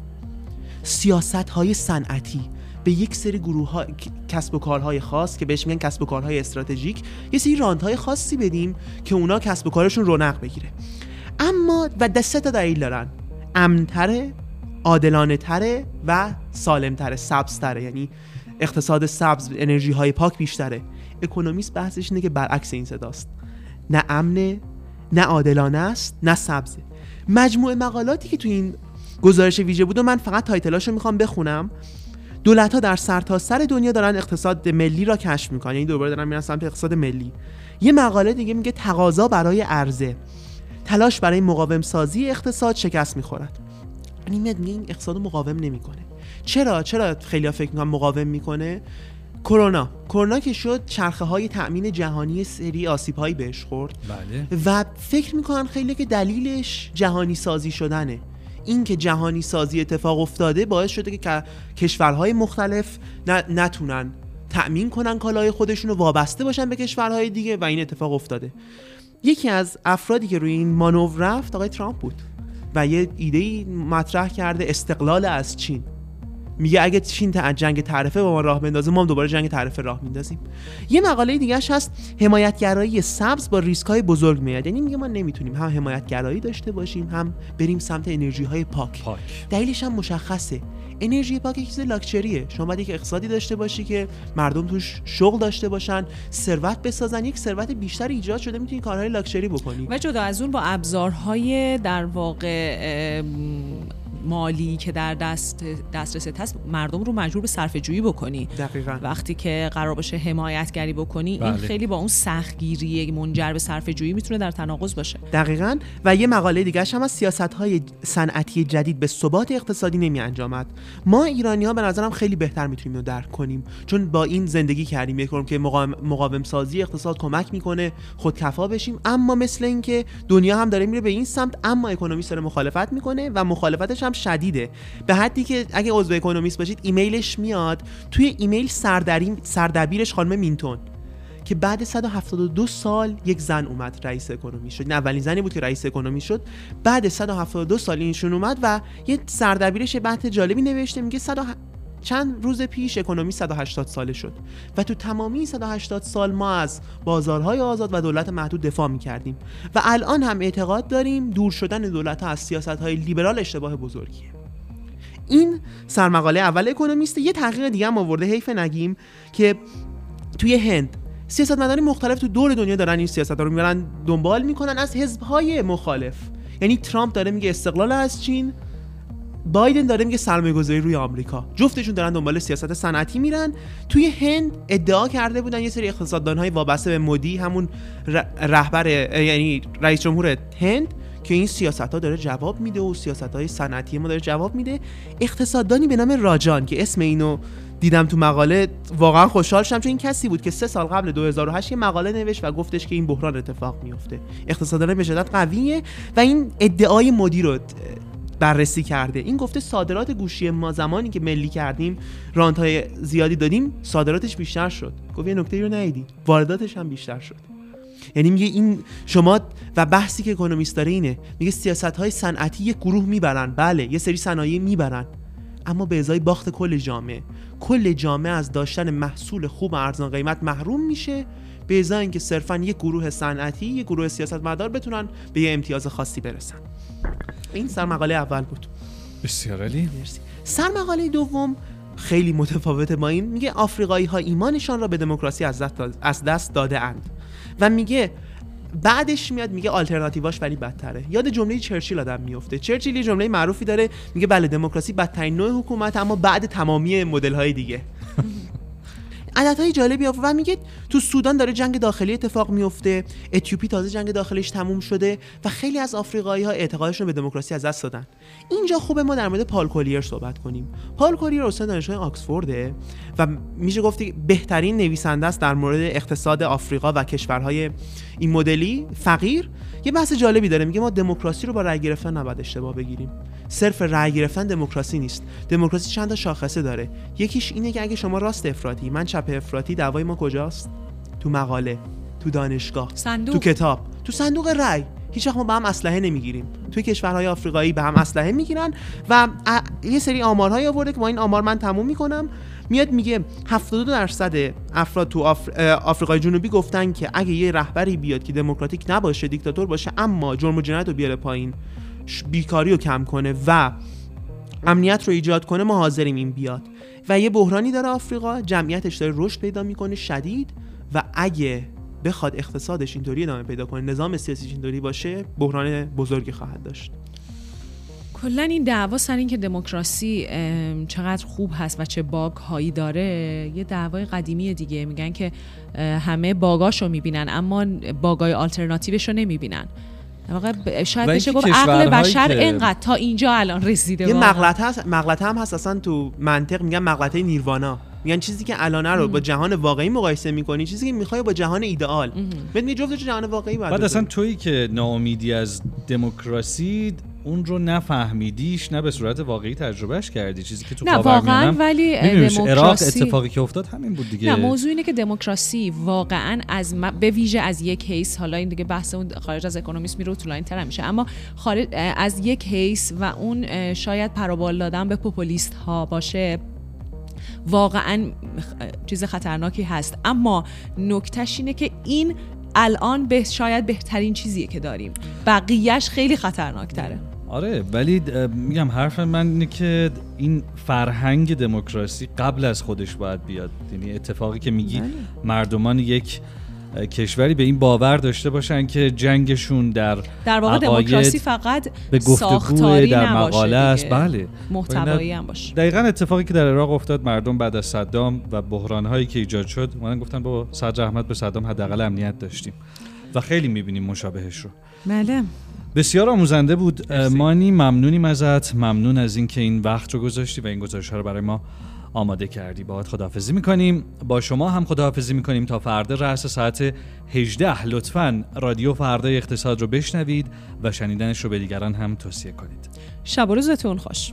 Speaker 5: سیاست های صنعتی. به یک سری گروه ها... کسب و کارهای خاص که بهش میگن کسب و کارهای استراتژیک یه سری راندهای خاصی بدیم که اونا کسب و کارشون رونق بگیره. اما و دسته تا دلیل دارن. امنتره عادلانه تره و سالمتره سبزتره. یعنی اقتصاد سبز انرژی های پاک بیشتره. اکونومیست بحثش اینه که برعکس این صداست. نه امنه نه عادلانه است نه سبزه. مجموعه مقالاتی که تو این گزارش ویژه بود و من فقط تایتلاشو می‌خوام بخونم. دولت ها در سرتاسر سر دنیا دارن اقتصاد ملی را کشف می‌کنن. یعنی دوباره دارن میرن سمت اقتصاد ملی. یه مقاله دیگه میگه تقاضا برای عرضه. تلاش برای مقاوم سازی اقتصاد شکست می‌خورد. یعنی میاد میگه این اقتصاد مقاوم نمی‌کنه. چرا؟ چرا خیلی فکر می‌کنن مقاوم می‌کنه؟ کرونا. کرونا که شد چرخه های تأمین جهانی سری آسیب هایی بهش خورد.
Speaker 1: بله.
Speaker 5: و فکر می‌کنن خیلی که دلیلش جهانی سازی شدنه. این که جهانی سازی اتفاق افتاده باعث شده که کشورهای مختلف نتونن تأمین کنن کالای خودشون رو وابسته باشن به کشورهای دیگه و این اتفاق افتاده. یکی از افرادی که روی این مانور رفت آقای ترامپ بود و یه ایده مطرح کرده استقلال از چین. میگه اگه چین تا جنگ تعرفه با ما راه بندازه ما هم دوباره جنگ تعرفه راه میندازیم. یه مقاله دیگه هست حمایتگرایی سبز با ریسک های بزرگ میاد. یعنی میگه ما نمی‌تونیم هم حمایتگرایی داشته باشیم هم بریم سمت انرژی های پاک,
Speaker 1: پاک.
Speaker 5: دلیلش هم مشخصه. انرژی پاک چیز لاکچریه. شما باید یک اقتصادی داشته باشی که مردم توش شغل داشته باشن ثروت بسازن یک ثروت بیشتر ایجاد شده می‌تونی کارهای لاکچری بکنی.
Speaker 2: و جدا از اون با ابزارهای در واقع مالی که در دست دسترس هست مردم رو مجبور به صرفه جویی بکنی.
Speaker 5: دقیقا.
Speaker 2: وقتی که قرار باشه حمایتگری بکنی بله. این خیلی با اون سختگیری منجر به صرفه جویی می‌تونه در تناقض باشه.
Speaker 5: دقیقا. و یه مقاله دیگه هم از سیاست های صنعتی جدید به ثبات اقتصادی نمی انجامد ما ایرانی ها به نظرم خیلی بهتر می‌تونیم رو درک کنیم. چون با این زندگی کردیم. می‌کنم که مقاوم, مقاوم سازی اقتصاد کمک می‌کنه خودکفا بشیم. اما مثل اینکه دنیا هم داره میره به این سمت اما اکونومیست داره مخالفت می‌کنه و مخالفتش هم شدیده. به حدی که اگه عضو اکونومیست باشید ایمیلش میاد توی ایمیل سردبیرش خانم مینتون که بعد 172 سال یک زن اومد رئیس اکونومی شد. این اولین زنی بود که رئیس اکونومی شد. بعد 172 سال اینشون اومد و یه سردبیرش بعد جالبی نوشته میگه 100 چند روز پیش اکونومی 180 ساله شد و تو تمامی 180 سال ما از بازارهای آزاد و دولت محدود دفاع می کردیم و الان هم اعتقاد داریم دور شدن دولت از سیاست های لیبرال اشتباه بزرگیه. این سرمقاله اول اکونومیست یه تحقیق دیگه هم آورده حیف نگیم که توی هند سیاستمداران مختلف تو دور دنیا دارن این سیاست رو می‌برن دنبال می‌کنن از حزبهای مخالف. یعنی ترامپ داره میگه استقلال از چین بایدن داره میگه سرمایه گذاری روی آمریکا. جفتشون دارن دنبال سیاست صنعتی میرن. توی هند ادعا کرده بودن یه سری اقتصاددان های وابسته به مودی همون رهبر یعنی رئیس جمهور هند که این سیاست ها داره جواب میده و سیاست های صنعتی ما داره جواب میده. اقتصاددانی به نام راجان که اسم اینو دیدم تو مقاله واقعا خوشحال شدم چون این کسی بود که سه سال قبل 2008 یه مقاله نوشت و گفتش که این بحران اتفاق میفته اقتصاددان به شدت قویه و این ادعای مدیر رو بررسی کرده. این گفته صادرات گوشی ما زمانی که ملی کردیم رانت های زیادی دادیم صادراتش بیشتر شد. گفت یه نکته رو ندیدی. وارداتش هم بیشتر شد. یعنی میگه این شما و بحثی که اکونومیست داره اینه. میگه سیاست های صنعتی یک گروه می‌برن. بله یه سری صنایع می‌برن. اما به ازای باخت کل جامعه. کل جامعه از داشتن محصول خوب و ارزان قیمت محروم میشه. به ازای اینکه صرفا یک گروه صنعتی یک گروه سیاستمدار بتونن به یه امتیاز خاصی برسن. این سر مقاله اول بود.
Speaker 1: بسیار عالی.
Speaker 5: سر مقاله دوم خیلی متفاوته با این. میگه آفریقایی ها ایمانشان را به دموکراسی از دست, از دست داده اند. و میگه بعدش میاد میگه آلترناتیواش ولی بدتره. یاد جمله چرچیل آدم میفته. چرچیل یه جمله معروفی داره. میگه بله دموکراسی بدترین نوع حکومت اما بعد تمامی مدل های دیگه. های جالبی و میگه تو سودان داره جنگ داخلی اتفاق میفته. اتیوپی تازه جنگ داخلیش تموم شده و خیلی از آفریقایی ها اعتقادشون به دموکراسی از دست دادن. اینجا خوبه ما در مورد پال کولیر صحبت کنیم. پال کولیر استاد دانشگاه آکسفورده و میشه گفتی بهترین نویسنده است در مورد اقتصاد آفریقا و کشورهای این مدلی. فقیر یه بحث جالبی داره میگه ما دموکراسی رو با رأی گرفتن نباید اشتباه بگیریم. صرف رأی گرفتن دموکراسی نیست. دموکراسی چند تا شاخصه داره. یکیش اینه که اگه شما راست افراطی من چپ افراطی دعوای ما کجاست؟ تو مقاله تو دانشگاه
Speaker 2: صندوق.
Speaker 5: تو کتاب تو صندوق رأی. هیچ ما به هم اسلحه نمی‌گیریم. توی کشورهای آفریقایی به هم اسلحه می‌گیرن و یه سری آمارهایی آورده که با این آمار من تموم می‌کنم. میاد میگه 72 درصد افراد تو آفریقای جنوبی گفتن که اگه یه رهبری بیاد که دموکراتیک نباشه دیکتاتور باشه اما جرم و جنایت رو بیاره پایین بیکاری رو کم کنه و امنیت رو ایجاد کنه ما حاضریم این بیاد. و یه بحرانی داره آفریقا جمعیتش داره رشد پیدا می‌کنه شدید. و اگه بخواد اقتصادش اینطوری ادامه پیدا کنه نظام سیاسیش اینطوری باشه بحران بزرگی خواهد داشت.
Speaker 2: کلا این دعوا سر این که دموکراسی چقدر خوب هست و چه باگ هایی داره یه دعوای قدیمی دیگه. میگن که همه باگاشو می‌بینن اما باگای آلترناتیوش رو نمی‌بینن. واقع شاید بشه گفت عقل بشر اینقدر تا اینجا الان رسیده
Speaker 5: یه مغلطه هست مغلطه هم هست اصلا تو منطق میگن مغلطه نیروانا. میگن چیزی که الان رو با جهان واقعی مقایسه می‌کنی چیزی که می‌خوای با جهان ایدئال. بدونی جفت جهان واقعی
Speaker 1: بعد اصلا تویی که ناامیدی از دموکراسی اون رو نفهمیدیش نه به صورت واقعی تجربهش کردی. چیزی که تو
Speaker 2: نه واقعا ولی
Speaker 1: دموکراسی اتفاقی که افتاد همین بود دیگه.
Speaker 2: نه موضوع اینه که دموکراسی واقعا از به ویژه از یک کیس حالا این دیگه بحث اون خارج از اکونومیست میره طولانی تر میشه اما خارج از یک کیس و اون شاید پروبال دادن به پوپولیست ها باشه واقعا چیز خطرناکی هست. اما نکتش اینه که این الان به شاید بهترین چیزیه که داریم. بقیهش خیلی خطرناک تره
Speaker 1: آره ولی میگم حرف من اینه که این فرهنگ دموکراسی قبل از خودش باید بیاد. یعنی اتفاقی که میگی بله. مردمان یک کشوری به این باور داشته باشن که جنگشون در
Speaker 2: در واقع دموکراسی فقط به گفتگو در مقاله است.
Speaker 1: بله.
Speaker 2: محتوایی هم باشه.
Speaker 1: دقیقا اتفاقی که در عراق افتاد مردم بعد از صدام و بحران هایی که ایجاد شد من گفتن با صدر احمد به صدام حداقل امنیت داشتیم و خیلی می‌بینیم مشابهش رو.
Speaker 2: بله.
Speaker 1: بسیار آموزنده بود. مانی ممنونیم ازت. ممنون از اینکه این وقت رو گذاشتی و این گزارش رو برای ما آماده کردی. باید خداحافظی می‌کنیم. با شما هم خداحافظی می‌کنیم تا فردا رأس ساعت 18 لطفا رادیو فردا اقتصاد رو بشنوید و شنیدنش رو به دیگران هم توصیه کنید.
Speaker 2: شب و روزتون خوش.